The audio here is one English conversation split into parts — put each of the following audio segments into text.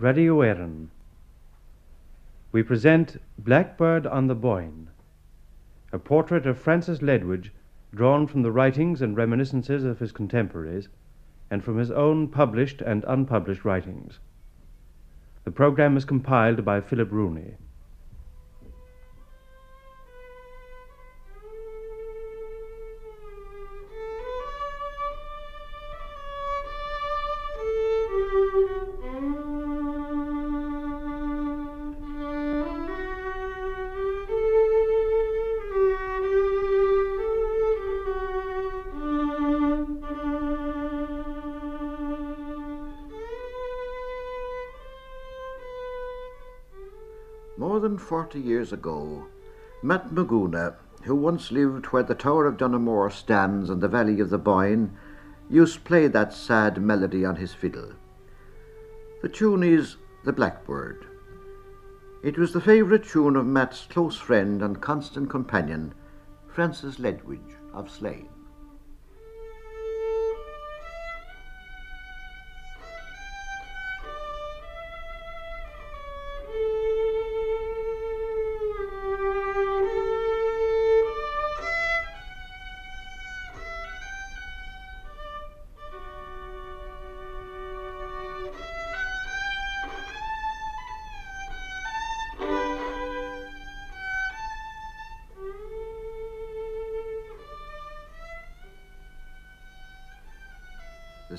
Radio Éireann. We present Blackbird on the Boyne, a portrait of Francis Ledwidge drawn from the writings and reminiscences of his contemporaries and from his own published and unpublished writings. The program is compiled by Philip Rooney. More than forty years ago, Matt McGoona, who once lived where the Tower of Dunamore stands in the valley of the Boyne, used to play that sad melody on his fiddle. The tune is The Blackbird. It was the favourite tune of Matt's close friend and constant companion, Francis Ledwidge of Slane.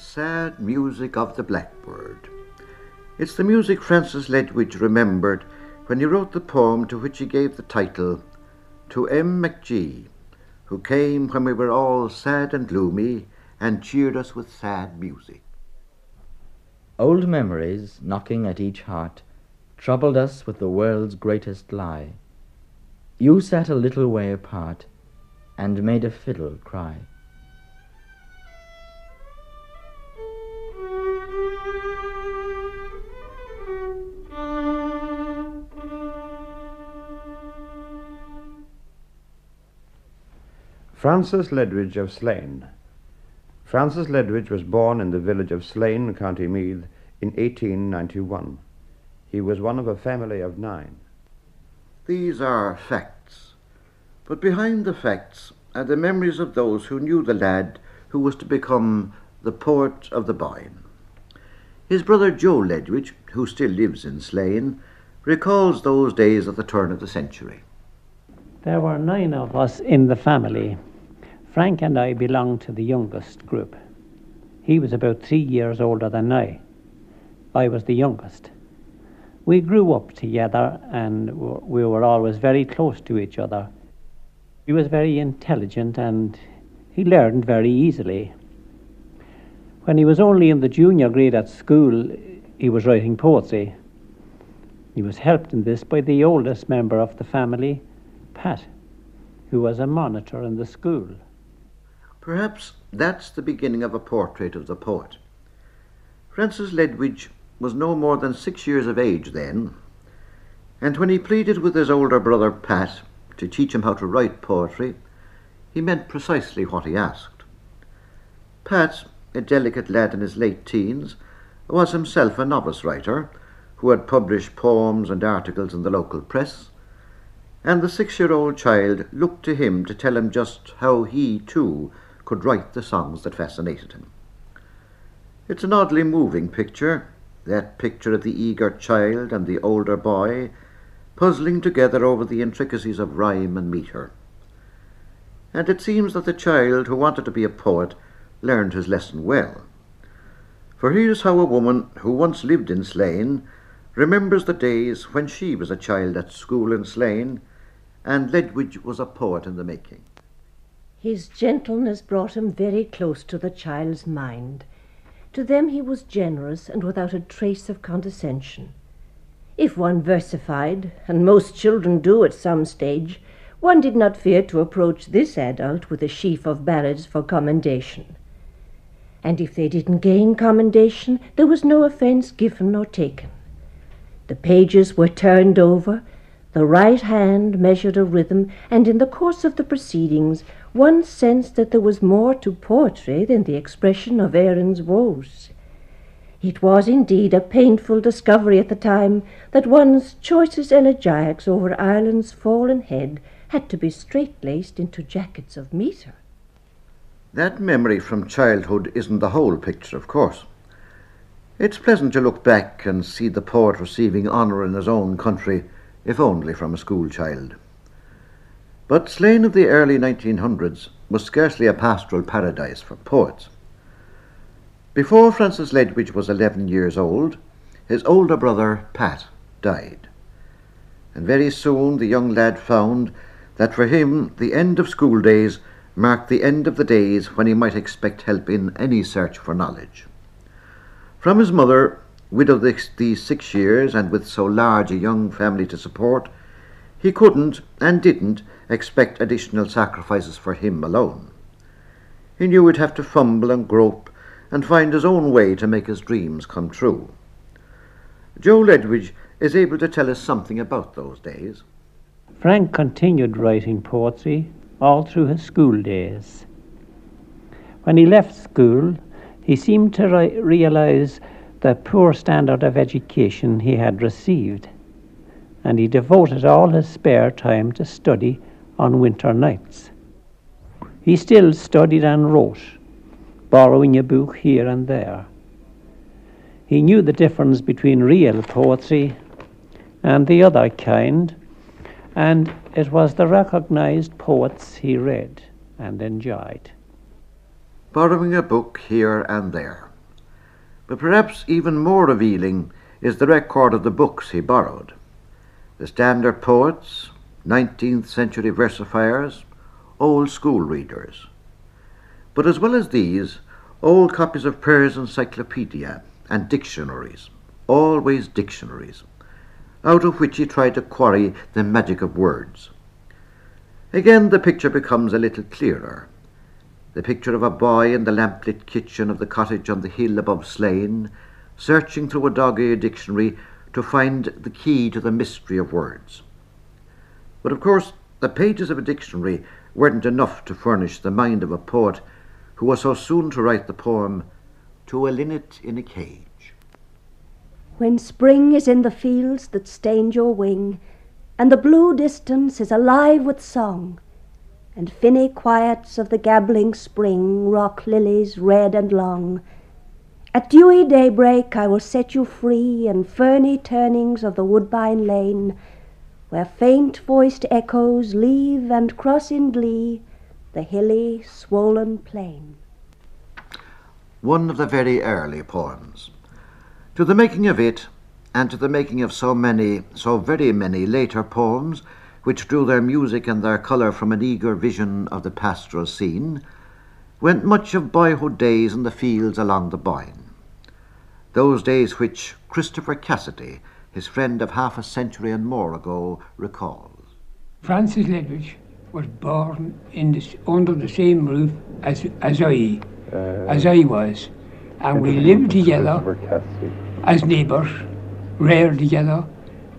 Sad music of the blackbird. It's the music Francis Ledwidge remembered when he wrote the poem to which he gave the title To M. McGee, who came when we were all sad and gloomy and cheered us with sad music. Old memories, knocking at each heart, troubled us with the world's greatest lie. You sat a little way apart and made a fiddle cry. Francis Ledwidge of Slane. Francis Ledwidge was born in the village of Slane, County Meath, in 1891. He was one of a family of nine. These are facts, but behind the facts are the memories of those who knew the lad who was to become the poet of the Boyne. His brother Joe Ledwidge, who still lives in Slane, recalls those days at the turn of the century. There were nine of us in the family. Frank and I belonged to the youngest group. He was about three years older than I. I was the youngest. We grew up together and we were always very close to each other. He was very intelligent and he learned very easily. When he was only in the junior grade at school, he was writing poetry. He was helped in this by the oldest member of the family, Pat, who was a monitor in the school. Perhaps that's the beginning of a portrait of the poet. Francis Ledwidge was no more than six years of age then, and when he pleaded with his older brother Pat to teach him how to write poetry, he meant precisely what he asked. Pat, a delicate lad in his late teens, was himself a novice writer who had published poems and articles in the local press, and the six year old child looked to him to tell him just how he, too, could write the songs that fascinated him. It's an oddly moving picture, that picture of the eager child and the older boy puzzling together over the intricacies of rhyme and metre. And it seems that the child who wanted to be a poet learned his lesson well. For here's how a woman who once lived in Slane remembers the days when she was a child at school in Slane and Ledwidge was a poet in the making. His gentleness brought him very close to the child's mind. To them he was generous and without a trace of condescension. If one versified, and most children do at some stage, one did not fear to approach this adult with a sheaf of ballads for commendation. And if they didn't gain commendation, there was no offence given or taken. The pages were turned over, the right hand measured a rhythm, and in the course of the proceedings one sensed that there was more to poetry than the expression of Erin's woes. It was indeed a painful discovery at the time that one's choicest elegiacs over Ireland's fallen head had to be straight-laced into jackets of metre. That memory from childhood isn't the whole picture, of course. It's pleasant to look back and see the poet receiving honour in his own country, if only from a school child. But Slane of the early 1900s was scarcely a pastoral paradise for poets. Before Francis Ledwidge was 11 years old, his older brother, Pat, died. And very soon the young lad found that for him the end of school days marked the end of the days when he might expect help in any search for knowledge. From his mother, widowed these six years and with so large a young family to support, he couldn't and didn't expect additional sacrifices for him alone. He knew he'd have to fumble and grope and find his own way to make his dreams come true. Joe Ledwidge is able to tell us something about those days. Frank continued writing poetry all through his school days. When he left school, he seemed to realize the poor standard of education he had received, and he devoted all his spare time to study on winter nights. He still studied and wrote, borrowing a book here and there. He knew the difference between real poetry and the other kind, and it was the recognized poets he read and enjoyed. Borrowing a book here and there. But perhaps even more revealing is the record of the books he borrowed. The standard poets, 19th century versifiers, old school readers. But as well as these, old copies of Pears' Encyclopedia and dictionaries, always dictionaries, out of which he tried to quarry the magic of words. Again, the picture becomes a little clearer. The picture of a boy in the lamplit kitchen of the cottage on the hill above Slane, searching through a dog-eared dictionary to find the key to the mystery of words. But of course, the pages of a dictionary weren't enough to furnish the mind of a poet who was so soon to write the poem To a Linnet in a Cage. When spring is in the fields that stained your wing, and the blue distance is alive with song, and finny quiets of the gabbling spring rock lilies red and long, at dewy daybreak I will set you free in ferny turnings of the woodbine lane, where faint voiced echoes leave and cross in glee the hilly, swollen plain. One of the very early poems. To the making of it, and to the making of so many, so very many later poems, which drew their music and their colour from an eager vision of the pastoral scene, went much of boyhood days in the fields along the Boyne. Those days which Christopher Cassidy, his friend of half a century and more ago, recalls. Francis Ledwidge was born in this, under the same roof as, as I, uh, as I was, and we lived together as neighbours, reared together,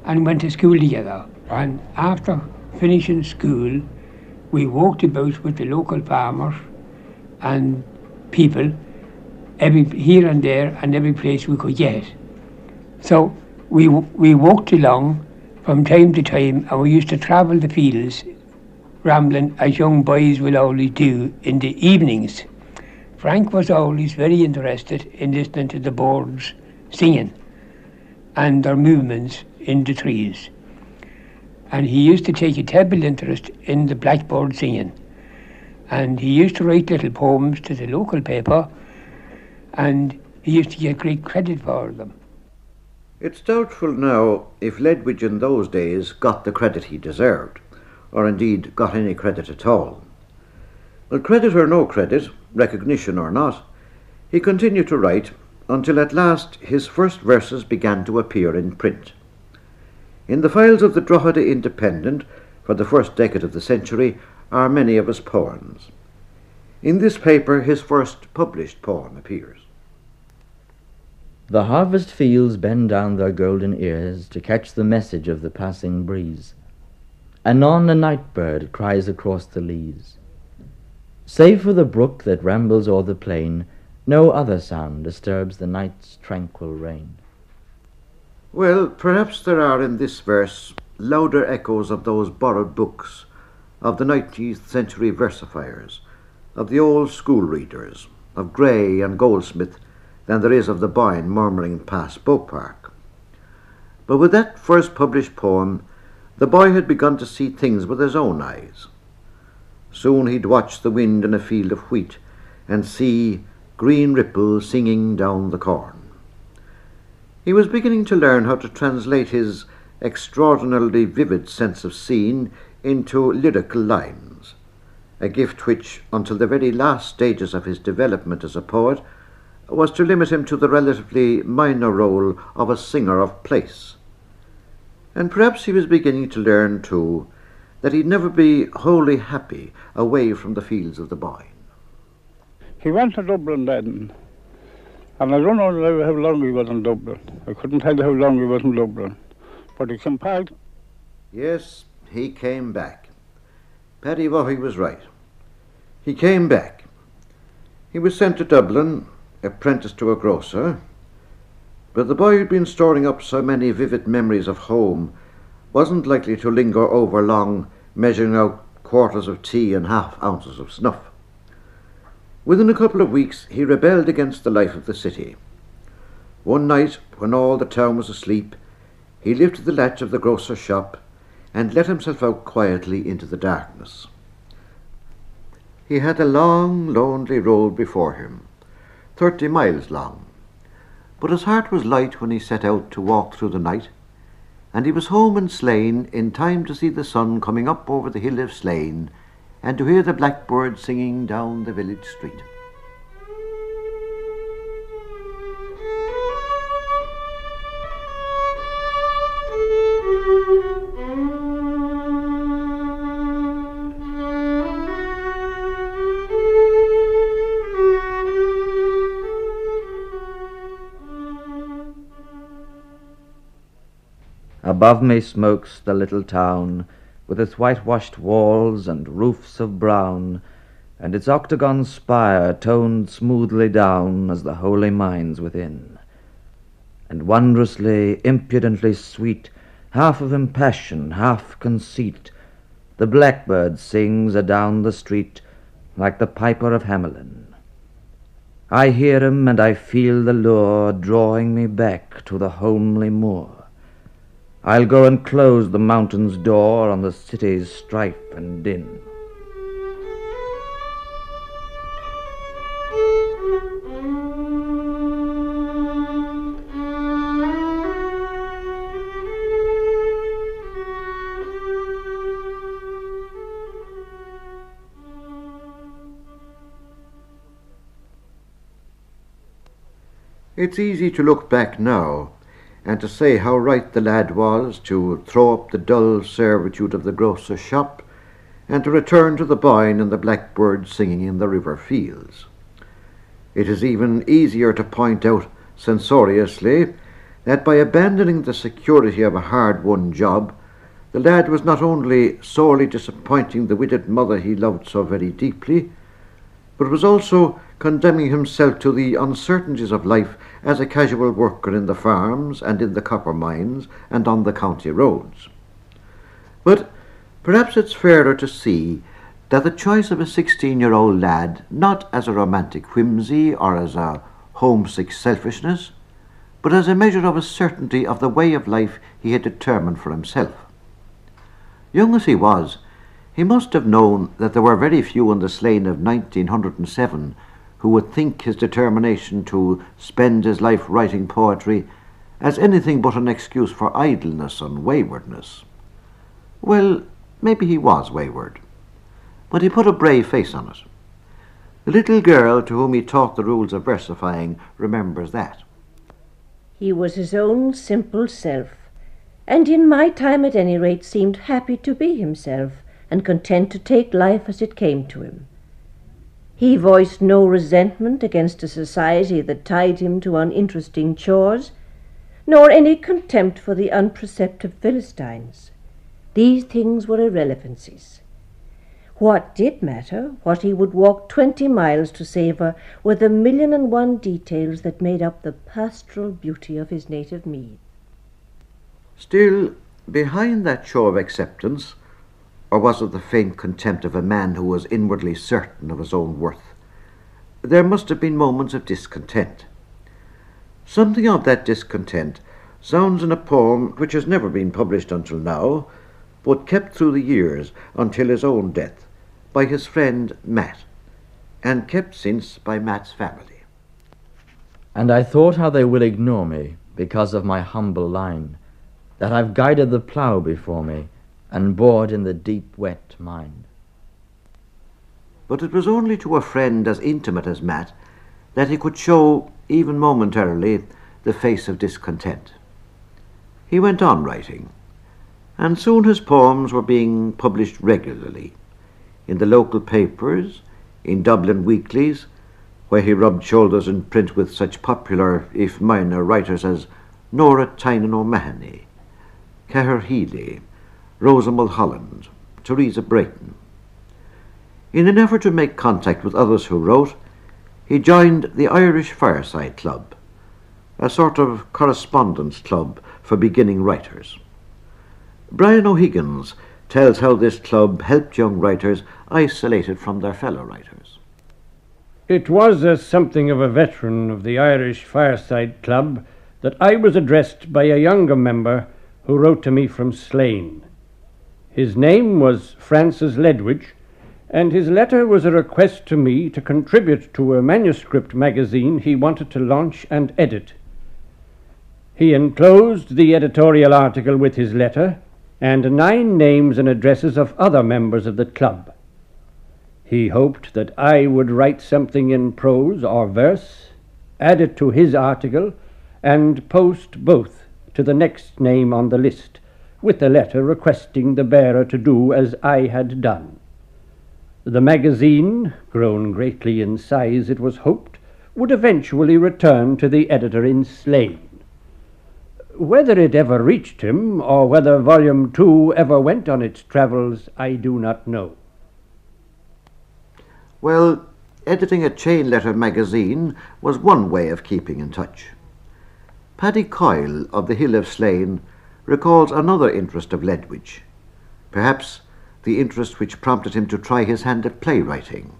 and went to school together. And after finishing school, we walked about with the local farmers and people, every here and there, and every place we could get. So we we walked along from time to time, and we used to travel the fields rambling as young boys will always do in the evenings. Frank was always very interested in listening to the birds singing and their movements in the trees. And he used to take a terrible interest in the blackbird singing. And he used to write little poems to the local paper, and he used to get great credit for them. It's doubtful now if Ledwidge in those days got the credit he deserved or indeed got any credit at all. But credit or no credit, recognition or not, he continued to write until at last his first verses began to appear in print. In the files of the Drogheda Independent for the first decade of the century are many of his poems. In this paper, his first published poem appears. The harvest fields bend down their golden ears to catch the message of the passing breeze. Anon a night bird cries across the leas. Save for the brook that rambles o'er the plain, No other sound disturbs the night's tranquil reign. Well, perhaps there are in this verse louder echoes of those borrowed books of the 19th century versifiers, of the old school readers, of Gray and Goldsmith, than there is of the Boyne murmuring past Beaupark. But with that first published poem, the boy had begun to see things with his own eyes. Soon he'd watch the wind in a field of wheat and see green ripples singing down the corn. He was beginning to learn how to translate his extraordinarily vivid sense of scene into lyrical lines, a gift which, until the very last stages of his development as a poet, was to limit him to the relatively minor role of a singer of place. And perhaps he was beginning to learn, too, that he'd never be wholly happy away from the fields of the Boyne. He went to Dublin then and I don't know how long he was in Dublin. I couldn't tell you how long he was in Dublin. But he came back. Yes, he came back. Paddy Waughy was right. He came back. He was sent to Dublin, apprenticed to a grocer. But the boy who'd been storing up so many vivid memories of home wasn't likely to linger over long, measuring out quarters of tea and half ounces of snuff. Within a couple of weeks, he rebelled against the life of the city. One night, when all the town was asleep, he lifted the latch of the grocer's shop and let himself out quietly into the darkness. He had a long, lonely road before him, thirty miles long, but his heart was light when he set out to walk through the night, and he was home in Slane in time to see the sun coming up over the hill of Slane and to hear the blackbird singing down the village street. Above me smokes the little town with its whitewashed walls and roofs of brown, and its octagon spire toned smoothly down as the holy minds within. And wondrously, impudently sweet, half of impassion, half conceit, the blackbird sings adown the street like the piper of Hamelin. I hear him and I feel the lure drawing me back to the homely moor. I'll go and close the mountain's door on the city's strife and din. It's easy to look back now and to say how right the lad was to throw up the dull servitude of the grocer's shop and to return to the Boyne and the blackbird singing in the river fields. It is even easier to point out censoriously that by abandoning the security of a hard won job, the lad was not only sorely disappointing the widowed mother he loved so very deeply, but was also condemning himself to the uncertainties of life as a casual worker in the farms and in the copper mines and on the county roads. But perhaps it's fairer to see that the choice of a 16 year old lad, not as a romantic whimsy or as a homesick selfishness, but as a measure of a certainty of the way of life he had determined for himself. Young as he was, he must have known that there were very few in the Slane of 1907 who would think his determination to spend his life writing poetry as anything but an excuse for idleness and waywardness. Well, maybe he was wayward, but he put a brave face on it. The little girl to whom he taught the rules of versifying remembers that. He was his own simple self, and in my time at any rate seemed happy to be himself and content to take life as it came to him. He voiced no resentment against a society that tied him to uninteresting chores, nor any contempt for the unpreceptive Philistines. These things were irrelevancies. What did matter, what he would walk twenty miles to save her, were the million and one details that made up the pastoral beauty of his native mead. Still, behind that show of acceptance, or was it the faint contempt of a man who was inwardly certain of his own worth, there must have been moments of discontent. Something of that discontent sounds in a poem which has never been published until now, but kept through the years until his own death by his friend Matt, and kept since by Matt's family. And I thought how they will ignore me because of my humble line, that I've guided the plough before me and bored in the deep wet mind. But it was only to a friend as intimate as Matt that he could show, even momentarily, the face of discontent. He went on writing and soon his poems were being published regularly in the local papers, in Dublin weeklies, where he rubbed shoulders in print with such popular, if minor, writers as Nora Tynan O'Mahony, Cahir Healy, Rosa Mulholland, Teresa Brayton. In an effort to make contact with others who wrote, he joined the Irish Fireside Club, a sort of correspondence club for beginning writers. Brian O'Higgins tells how this club helped young writers isolated from their fellow writers. It was as something of a veteran of the Irish Fireside Club that I was addressed by a younger member who wrote to me from Slane. His name was Francis Ledwidge, and his letter was a request to me to contribute to a manuscript magazine he wanted to launch and edit. He enclosed the editorial article with his letter, and nine names and addresses of other members of the club. He hoped that I would write something in prose or verse, add it to his article, and post both to the next name on the list, with a letter requesting the bearer to do as I had done. The magazine, grown greatly in size, it was hoped, would eventually return to the editor in Slane. Whether it ever reached him, or whether Volume Two ever went on its travels, I do not know. Well, editing a chain letter magazine was one way of keeping in touch. Paddy Coyle of the Hill of Slane recalls another interest of Ledwidge, perhaps the interest which prompted him to try his hand at playwriting,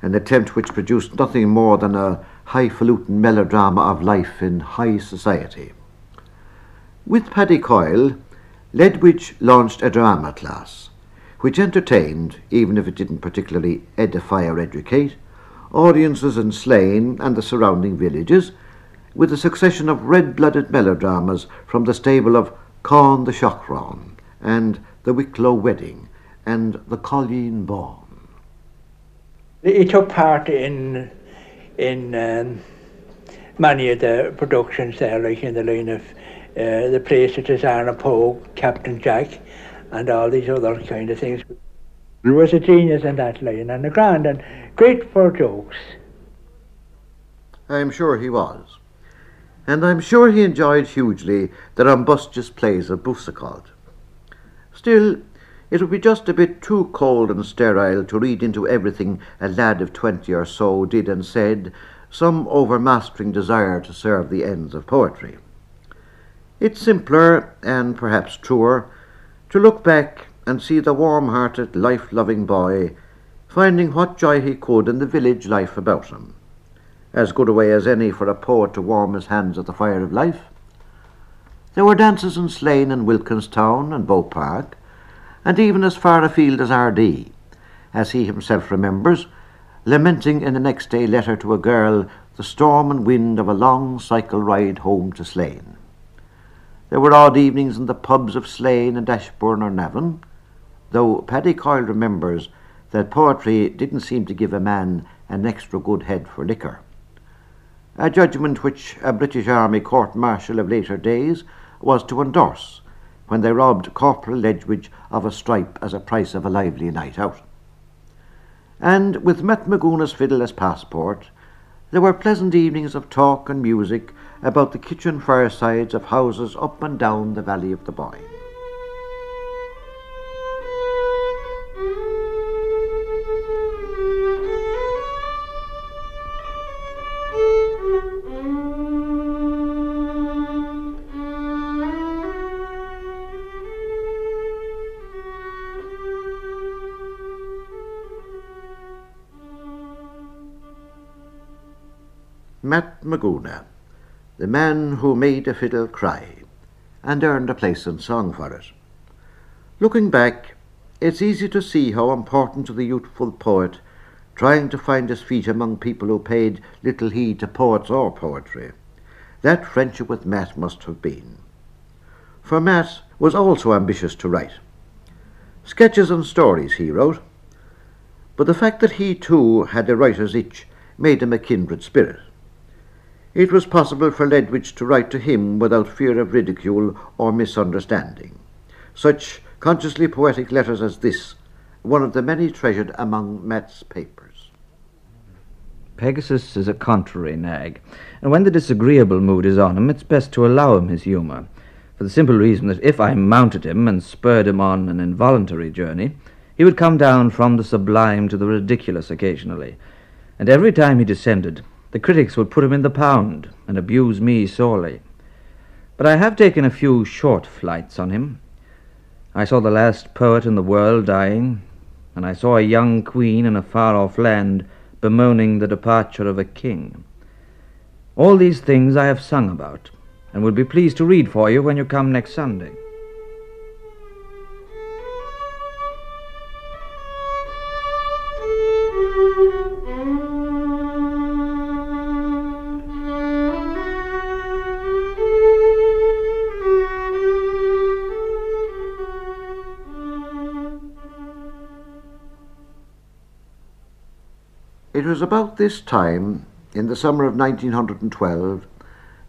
an attempt which produced nothing more than a highfalutin melodrama of life in high society. With Paddy Coyle, Ledwidge launched a drama class, which entertained, even if it didn't particularly edify or educate, audiences in Slane and the surrounding villages, with a succession of red-blooded melodramas from the stable of Con the Shaughraun and The Wicklow Wedding and The Colleen Bawn. He took part in in um, many of the productions there, like in the line of uh, the place such as Arrah-na-Pogue, Captain Jack, and all these other kind of things. He was a genius in that line and a grand and great for jokes. I'm sure he was. And I'm sure he enjoyed hugely the rumbustious plays of Boucicault. Still, it would be just a bit too cold and sterile to read into everything a lad of twenty or so did and said some overmastering desire to serve the ends of poetry. It's simpler, and perhaps truer, to look back and see the warm hearted, life loving boy finding what joy he could in the village life about him. As good a way as any for a poet to warm his hands at the fire of life. There were dances in Slane and Wilkinstown and Beaupark, and even as far afield as Ardee, as he himself remembers, lamenting in the next day letter to a girl the storm and wind of a long cycle ride home to Slane. There were odd evenings in the pubs of Slane and Ashbourne or Navan, though Paddy Coyle remembers that poetry didn't seem to give a man an extra good head for liquor. A judgment which a British Army court martial of later days was to endorse when they robbed Corporal Ledwidge of a stripe as a price of a lively night out. And with Matt McGoona's fiddle as passport, there were pleasant evenings of talk and music about the kitchen firesides of houses up and down the valley of the Boyne. Matt McGoona, the man who made a fiddle cry, and earned a place in song for it. Looking back, it's easy to see how important to the youthful poet trying to find his feet among people who paid little heed to poets or poetry. That friendship with Matt must have been. For Matt was also ambitious to write. Sketches and stories he wrote, but the fact that he too had a writer's itch made him a kindred spirit. It was possible for Ledwidge to write to him without fear of ridicule or misunderstanding. Such consciously poetic letters as this, one of the many treasured among Matt's papers. Pegasus is a contrary nag, and when the disagreeable mood is on him, it's best to allow him his humour, for the simple reason that if I mounted him and spurred him on an involuntary journey, he would come down from the sublime to the ridiculous occasionally, and every time he descended, the critics would put him in the pound and abuse me sorely. But I have taken a few short flights on him. I saw the last poet in the world dying, and I saw a young queen in a far off land bemoaning the departure of a king. All these things I have sung about, and will be pleased to read for you when you come next Sunday. About this time, in the summer of 1912,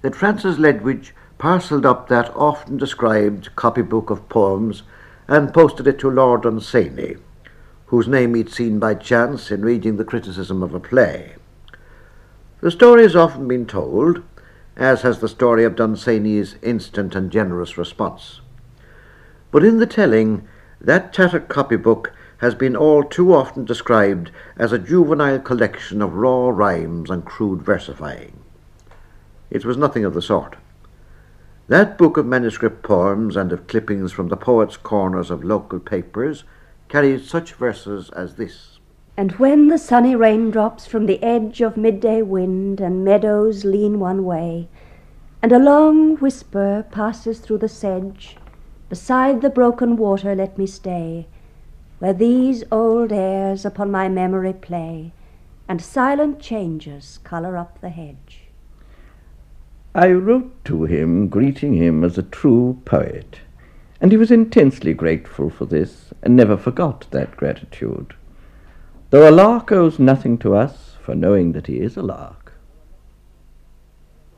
that Francis Ledwidge parcelled up that often described copybook of poems and posted it to Lord Dunsany, whose name he'd seen by chance in reading the criticism of a play. The story has often been told, as has the story of Dunsany's instant and generous response. But in the telling, that tattered copybook has been all too often described as a juvenile collection of raw rhymes and crude versifying. It was nothing of the sort. That book of manuscript poems and of clippings from the poets' corners of local papers carried such verses as this. And when the sunny raindrops from the edge of midday wind and meadows lean one way, and a long whisper passes through the sedge, beside the broken water let me stay, where these old airs upon my memory play, and silent changes colour up the hedge. I wrote to him, greeting him as a true poet, and he was intensely grateful for this, and never forgot that gratitude. Though a lark owes nothing to us for knowing that he is a lark.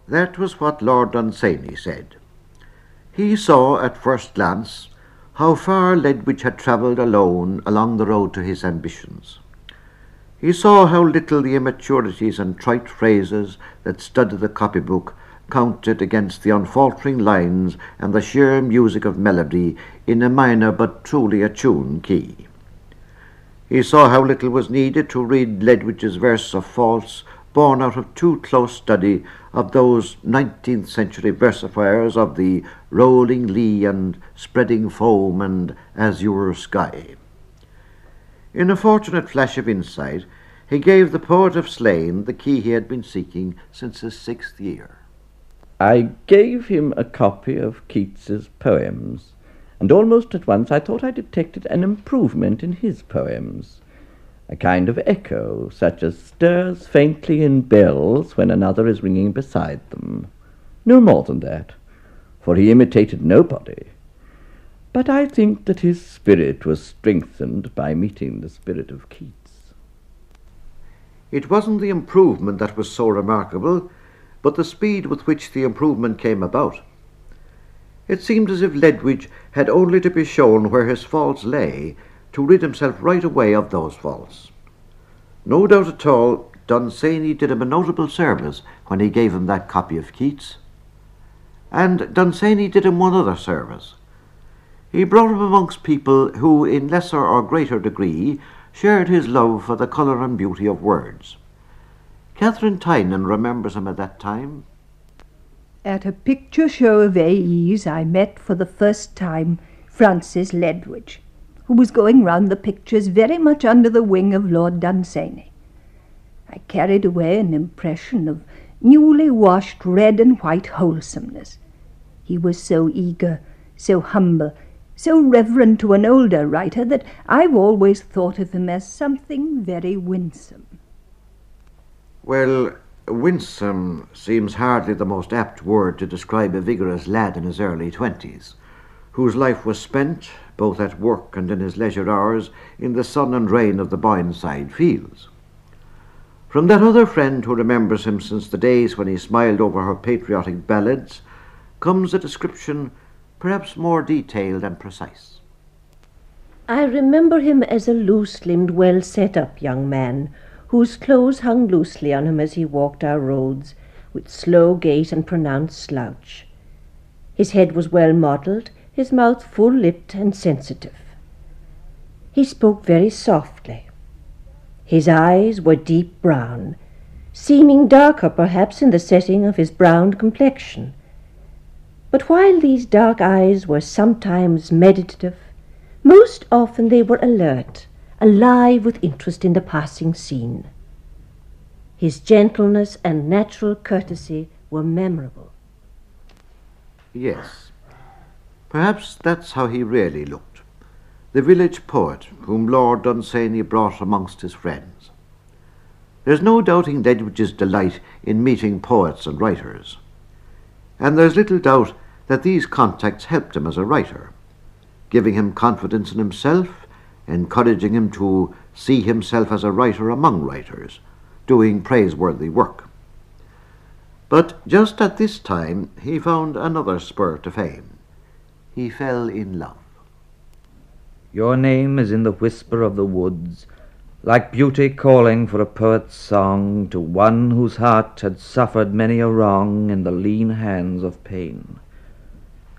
That was what Lord Dunsany said. He saw at first glance how far Ledwidge had travelled alone along the road to his ambitions. He saw how little the immaturities and trite phrases that studded the copybook counted against the unfaltering lines and the sheer music of melody in a minor but truly attuned key. He saw how little was needed to read Ledwidge's verse of false, born out of too close study of those 19th century versifiers of the rolling lee and spreading foam and azure sky. In a fortunate flash of insight, he gave the poet of Slane the key he had been seeking since his sixth year. I gave him a copy of Keats's poems, and almost at once I thought I detected an improvement in his poems a kind of echo, such as stirs faintly in bells when another is ringing beside them. No more than that, for he imitated nobody. But I think that his spirit was strengthened by meeting the spirit of Keats. It wasn't the improvement that was so remarkable, but the speed with which the improvement came about. It seemed as if Ledwidge had only to be shown where his faults lay to rid himself right away of those faults. No doubt at all, Dunsany did him a notable service when he gave him that copy of Keats. And Dunsany did him one other service. He brought him amongst people who, in lesser or greater degree, shared his love for the colour and beauty of words. Katharine Tynan remembers him at that time. At a picture show of AE's, I met for the first time Francis Ledwidge who was going round the pictures very much under the wing of Lord Dunsany. I carried away an impression of newly washed red and white wholesomeness. He was so eager, so humble, so reverent to an older writer that I've always thought of him as something very winsome. Well, winsome seems hardly the most apt word to describe a vigorous lad in his early twenties, whose life was spent, both at work and in his leisure hours, in the sun and rain of the Boyneside fields. From that other friend who remembers him since the days when he smiled over her patriotic ballads comes a description perhaps more detailed and precise. I remember him as a loose limbed, well set up young man, whose clothes hung loosely on him as he walked our roads, with slow gait and pronounced slouch. His head was well modelled, his mouth full lipped and sensitive. He spoke very softly his eyes were deep brown, seeming darker perhaps in the setting of his brown complexion. But while these dark eyes were sometimes meditative, most often they were alert, alive with interest in the passing scene. His gentleness and natural courtesy were memorable. Yes, perhaps that's how he really looked the village poet whom Lord Dunsany brought amongst his friends. There's no doubting Ledwidge's delight in meeting poets and writers, and there's little doubt that these contacts helped him as a writer, giving him confidence in himself, encouraging him to see himself as a writer among writers, doing praiseworthy work. But just at this time he found another spur to fame. He fell in love. Your name is in the whisper of the woods, like beauty calling for a poet's song to one whose heart had suffered many a wrong in the lean hands of pain.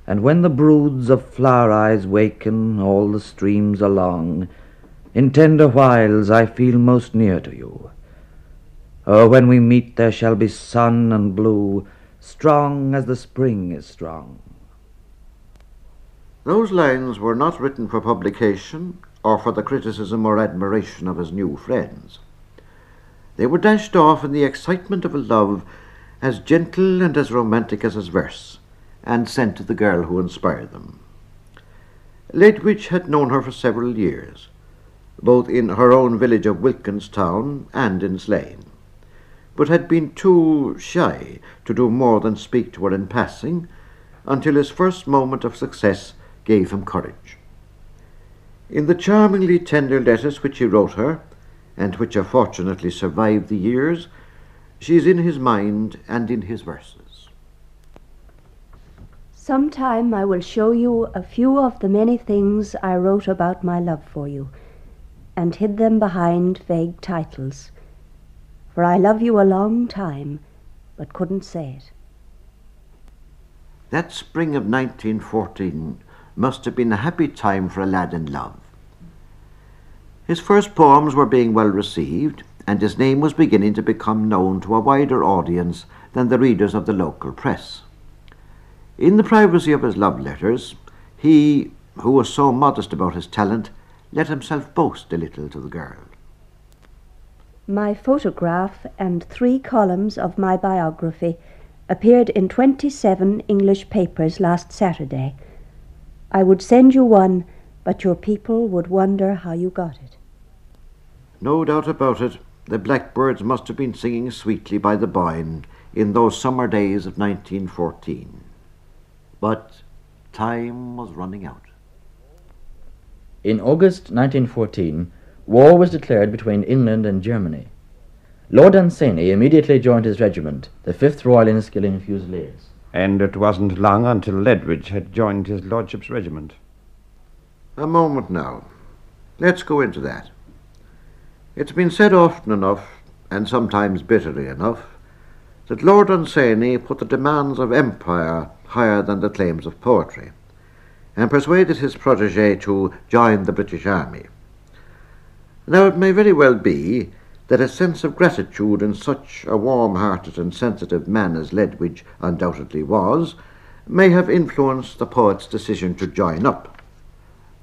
And when the broods of flower eyes waken all the streams along, in tender whiles I feel most near to you. Oh, when we meet there shall be sun and blue, strong as the spring is strong. Those lines were not written for publication or for the criticism or admiration of his new friends. They were dashed off in the excitement of a love as gentle and as romantic as his verse, and sent to the girl who inspired them. Ledwidge had known her for several years, both in her own village of Wilkinstown and in Slane, but had been too shy to do more than speak to her in passing until his first moment of success gave him courage. In the charmingly tender letters which he wrote her, and which have fortunately survived the years, she is in his mind and in his verses. Sometime I will show you a few of the many things I wrote about my love for you, and hid them behind vague titles. For I love you a long time, but couldn't say it. That spring of 1914 must have been a happy time for a lad in love. His first poems were being well received, and his name was beginning to become known to a wider audience than the readers of the local press. In the privacy of his love letters, he, who was so modest about his talent, let himself boast a little to the girl. My photograph and three columns of my biography appeared in 27 English papers last Saturday I would send you one, but your people would wonder how you got it. No doubt about it. The blackbirds must have been singing sweetly by the Boyne in those summer days of 1914. But time was running out. In August 1914, war was declared between England and Germany. Lord Dunsany immediately joined his regiment, the 5th Royal Inniskilling Fusiliers and it wasn't long until Ledwidge had joined his lordship's regiment. A moment now. Let's go into that. It's been said often enough, and sometimes bitterly enough, that Lord Dunsany put the demands of empire higher than the claims of poetry, and persuaded his protege to join the British Army. Now, it may very well be that a sense of gratitude in such a warm hearted and sensitive man as Ledwidge undoubtedly was may have influenced the poet's decision to join up.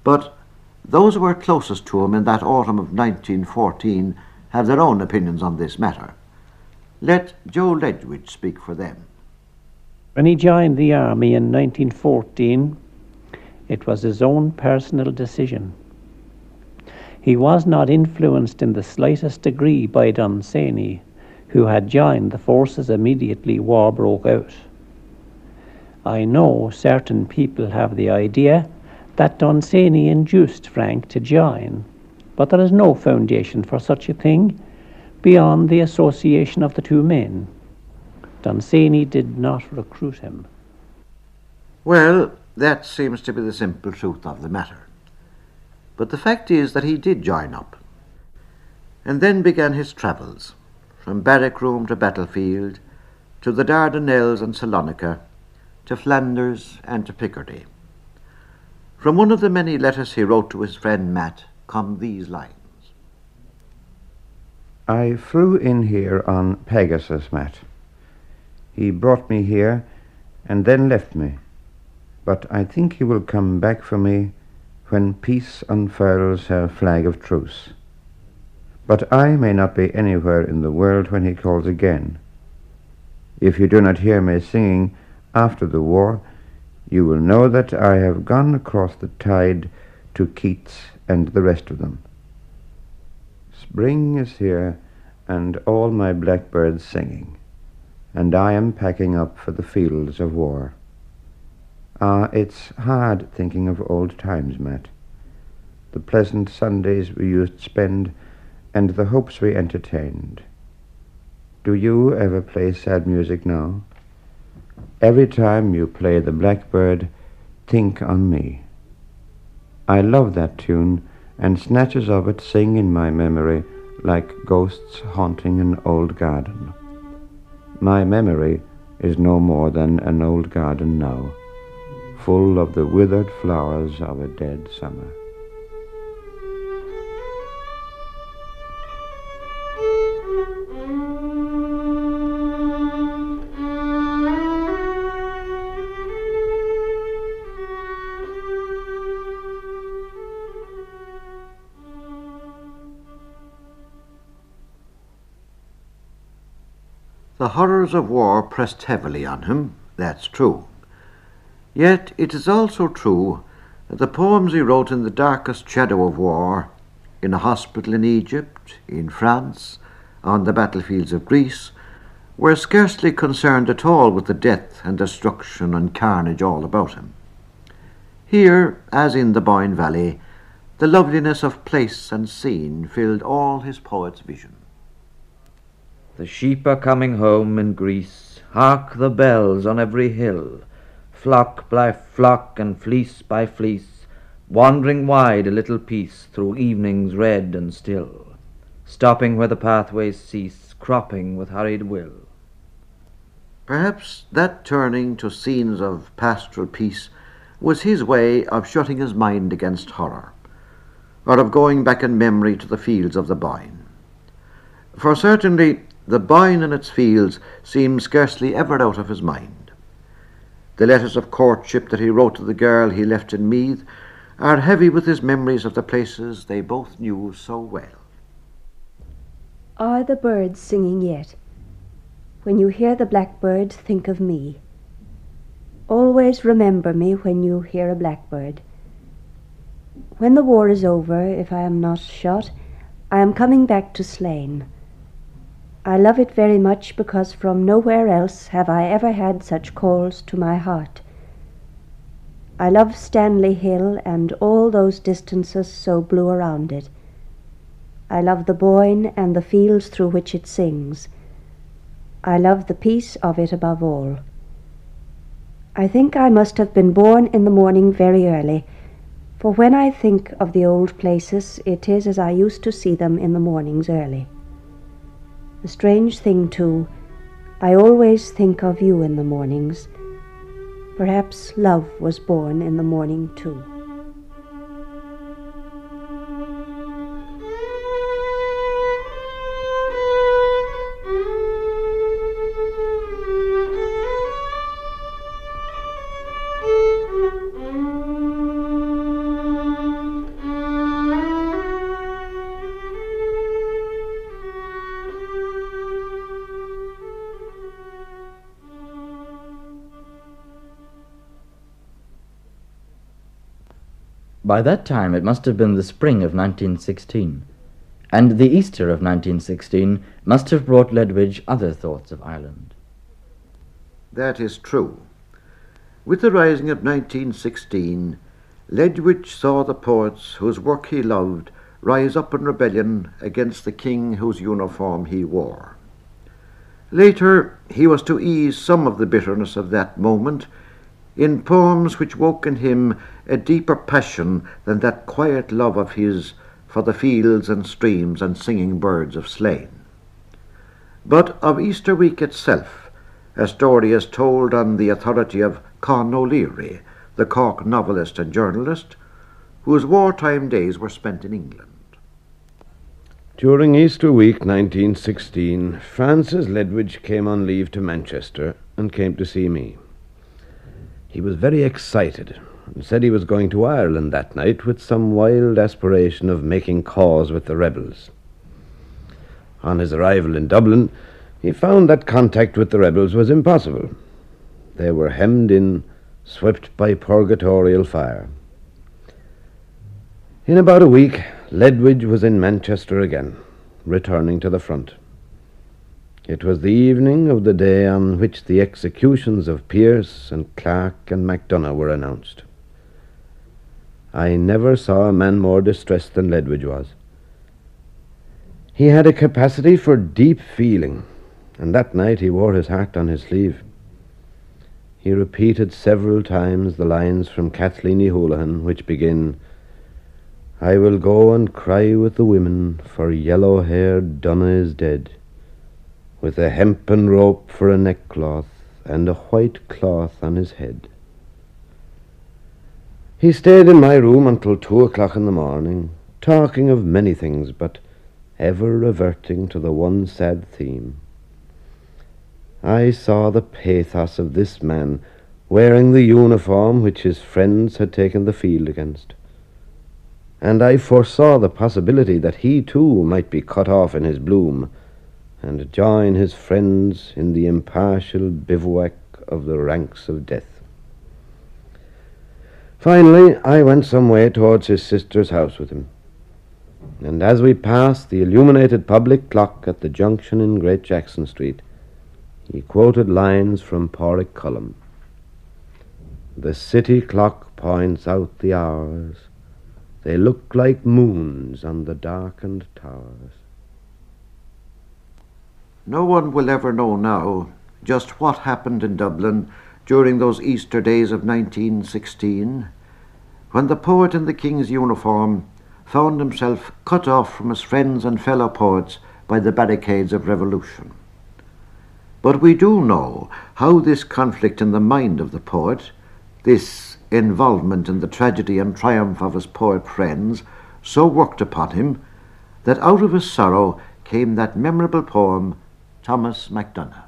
But those who were closest to him in that autumn of 1914 have their own opinions on this matter. Let Joe Ledwidge speak for them. When he joined the army in 1914, it was his own personal decision. He was not influenced in the slightest degree by Dunsany, who had joined the forces immediately war broke out. I know certain people have the idea that Dunsany induced Frank to join, but there is no foundation for such a thing beyond the association of the two men. Dunsany did not recruit him. Well, that seems to be the simple truth of the matter. But the fact is that he did join up, and then began his travels, from barrack room to battlefield, to the Dardanelles and Salonika, to Flanders and to Picardy. From one of the many letters he wrote to his friend Matt come these lines. I flew in here on Pegasus, Matt. He brought me here and then left me. But I think he will come back for me when peace unfurls her flag of truce. But I may not be anywhere in the world when he calls again. If you do not hear me singing after the war, you will know that I have gone across the tide to Keats and the rest of them. Spring is here, and all my blackbirds singing, and I am packing up for the fields of war. Ah, it's hard thinking of old times, Matt. The pleasant Sundays we used to spend, and the hopes we entertained. Do you ever play sad music now? Every time you play the blackbird, think on me. I love that tune, and snatches of it sing in my memory like ghosts haunting an old garden. My memory is no more than an old garden now full of the withered flowers of a dead summer. The horrors of war pressed heavily on him, that's true. Yet it is also true that the poems he wrote in the darkest shadow of war, in a hospital in Egypt, in France, on the battlefields of Greece, were scarcely concerned at all with the death and destruction and carnage all about him. Here, as in the Boyne Valley, the loveliness of place and scene filled all his poet's vision. The sheep are coming home in Greece, hark the bells on every hill, flock by flock and fleece by fleece, wandering wide a little piece through evenings red and still, stopping where the pathways cease, cropping with hurried will. Perhaps that turning to scenes of pastoral peace was his way of shutting his mind against horror, or of going back in memory to the fields of the Boyne. For certainly the Boyne and its fields seemed scarcely ever out of his mind. The letters of courtship that he wrote to the girl he left in Meath are heavy with his memories of the places they both knew so well. Are the birds singing yet? When you hear the blackbird, think of me. Always remember me when you hear a blackbird. When the war is over, if I am not shot, I am coming back to Slane. I love it very much because from nowhere else have I ever had such calls to my heart. I love Stanley Hill and all those distances so blue around it. I love the Boyne and the fields through which it sings. I love the peace of it above all. I think I must have been born in the morning very early, for when I think of the old places, it is as I used to see them in the mornings early. A strange thing, too, I always think of you in the mornings. Perhaps love was born in the morning, too. By that time it must have been the spring of 1916, and the Easter of 1916 must have brought Ledwidge other thoughts of Ireland. That is true. With the rising of 1916, Ledwidge saw the poets whose work he loved rise up in rebellion against the king whose uniform he wore. Later, he was to ease some of the bitterness of that moment in poems which woke in him a deeper passion than that quiet love of his for the fields and streams and singing birds of Slane. But of Easter week itself, a story is told on the authority of Con O'Leary, the Cork novelist and journalist, whose wartime days were spent in England. During Easter week 1916, Francis Ledwidge came on leave to Manchester and came to see me. He was very excited and said he was going to Ireland that night with some wild aspiration of making cause with the rebels. On his arrival in Dublin, he found that contact with the rebels was impossible. They were hemmed in, swept by purgatorial fire. In about a week, Ledwidge was in Manchester again, returning to the front. It was the evening of the day on which the executions of Pearse and Clarke and MacDonagh were announced. I never saw a man more distressed than Ledwidge was. He had a capacity for deep feeling, and that night he wore his heart on his sleeve. He repeated several times the lines from Kathleen Houlihan which begin, I will go and cry with the women, for yellow-haired Donagh is dead with a hempen rope for a neckcloth and a white cloth on his head. He stayed in my room until two o'clock in the morning, talking of many things, but ever reverting to the one sad theme. I saw the pathos of this man wearing the uniform which his friends had taken the field against. And I foresaw the possibility that he too might be cut off in his bloom and join his friends in the impartial bivouac of the ranks of death. Finally, I went some way towards his sister's house with him, and as we passed the illuminated public clock at the junction in Great Jackson Street, he quoted lines from Pádraic Colum. The city clock points out the hours. They look like moons on the darkened towers. No one will ever know now just what happened in Dublin during those Easter days of 1916, when the poet in the King's uniform found himself cut off from his friends and fellow poets by the barricades of revolution. But we do know how this conflict in the mind of the poet, this involvement in the tragedy and triumph of his poet friends, so worked upon him that out of his sorrow came that memorable poem Thomas MacDonagh.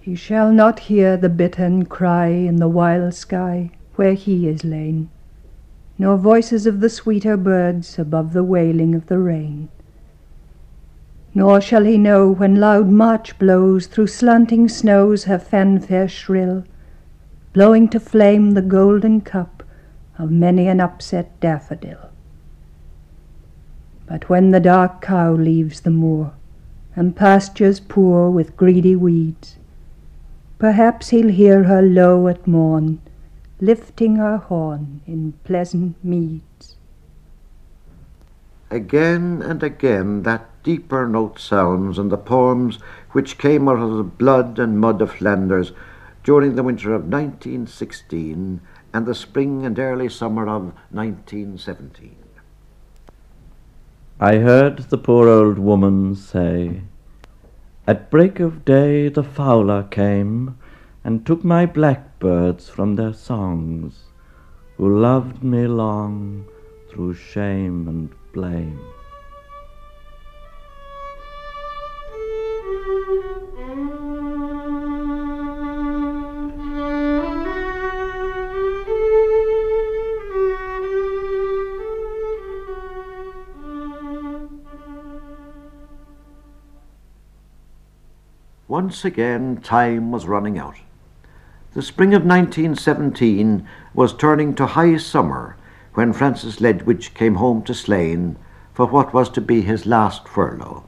He shall not hear the bittern cry in the wild sky where he is lain, nor voices of the sweeter birds above the wailing of the rain. Nor shall he know when loud March blows through slanting snows her fanfare shrill, blowing to flame the golden cup of many an upset daffodil. But when the dark cow leaves the moor, and pastures poor with greedy weeds. Perhaps he'll hear her low at morn, lifting her horn in pleasant meads. Again and again that deeper note sounds in the poems which came out of the blood and mud of Flanders during the winter of 1916 and the spring and early summer of 1917. I heard the poor old woman say, At break of day the fowler came, and took my blackbirds from their songs, who loved me long through shame and blame. Once again, time was running out. The spring of 1917 was turning to high summer, when Francis Ledwidge came home to Slane for what was to be his last furlough.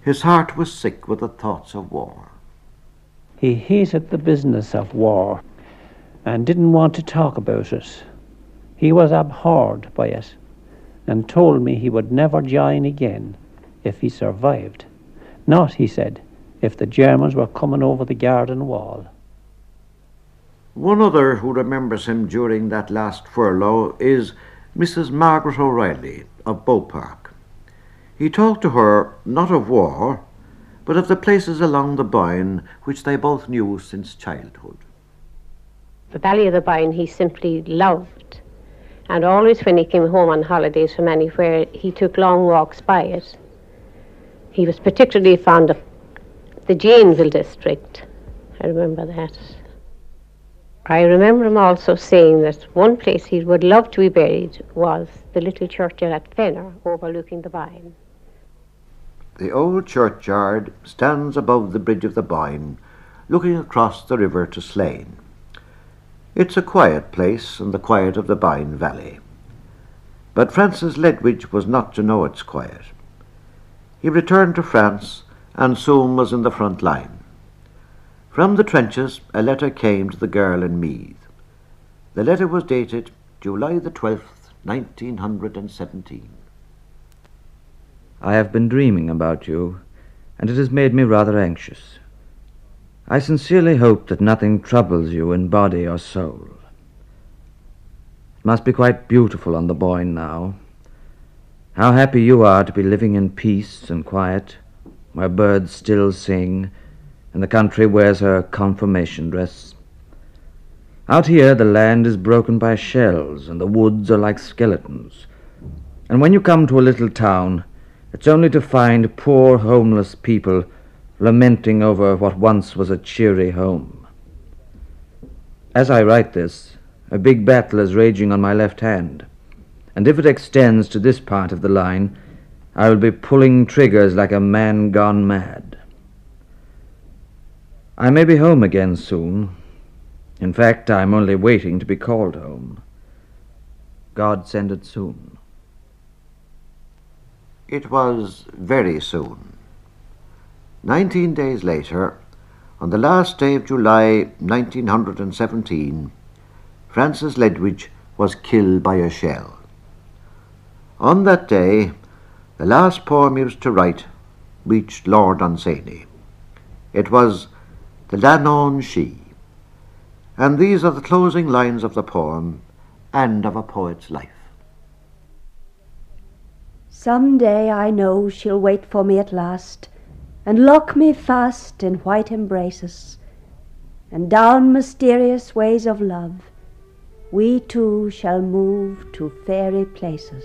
His heart was sick with the thoughts of war. He hated the business of war and didn't want to talk about it. He was abhorred by it and told me he would never join again if he survived. Not, he said, if the Germans were coming over the garden wall. One other who remembers him during that last furlough is Mrs. Margaret O'Reilly of Beaupark. He talked to her not of war, but of the places along the Boyne which they both knew since childhood. The Valley of the Boyne he simply loved, and always when he came home on holidays from anywhere, he took long walks by it. He was particularly fond of the Janesville district. I remember that. I remember him also saying that one place he would love to be buried was the little churchyard at Fennor overlooking the Boyne. The old churchyard stands above the bridge of the Boyne, looking across the river to Slane. It's a quiet place in the quiet of the Boyne Valley. But Francis Ledwidge was not to know its quiet. He returned to France and soon was in the front line. From the trenches, a letter came to the girl in Meath. The letter was dated July the 12th, 1917. I have been dreaming about you, and it has made me rather anxious. I sincerely hope that nothing troubles you in body or soul. It must be quite beautiful on the Boyne now. How happy you are to be living in peace and quiet, where birds still sing, and the country wears her confirmation dress. Out here, the land is broken by shells, and the woods are like skeletons. And when you come to a little town, it's only to find poor homeless people lamenting over what once was a cheery home. As I write this, a big battle is raging on my left hand, and if it extends to this part of the line, I will be pulling triggers like a man gone mad. I may be home again soon. In fact, I'm only waiting to be called home. God send it soon. It was very soon. Nineteen days later, on the last day of July 1917, Francis Ledwidge was killed by a shell. On that day, the last poem he was to write reached Lord Dunsany. It was The Danon She, and these are the closing lines of the poem and of a poet's life. Some day I know she'll wait for me at last, and lock me fast in white embraces, and down mysterious ways of love we two shall move to fairy places.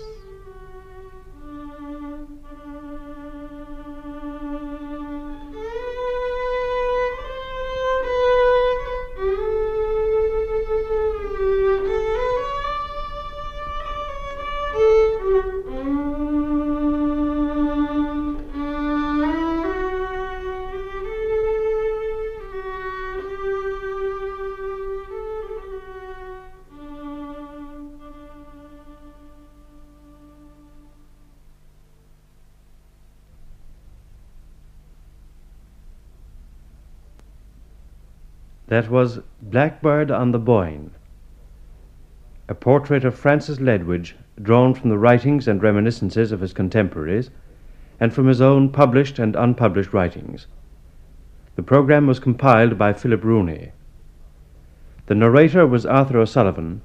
That was Blackbird on the Boyne, a portrait of Francis Ledwidge drawn from the writings and reminiscences of his contemporaries and from his own published and unpublished writings. The program was compiled by Philip Rooney. The narrator was Arthur O'Sullivan,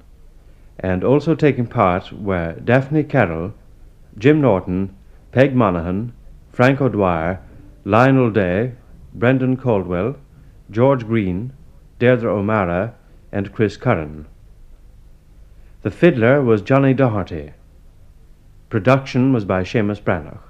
and also taking part were Daphne Carroll, Jim Norton, Peg Monaghan, Frank O'Dwyer, Lionel Day, Brendan Caldwell, George Green, Deirdre O'Mara, and Chris Curran. The fiddler was Johnny Doherty. Production was by Seamus Brannock.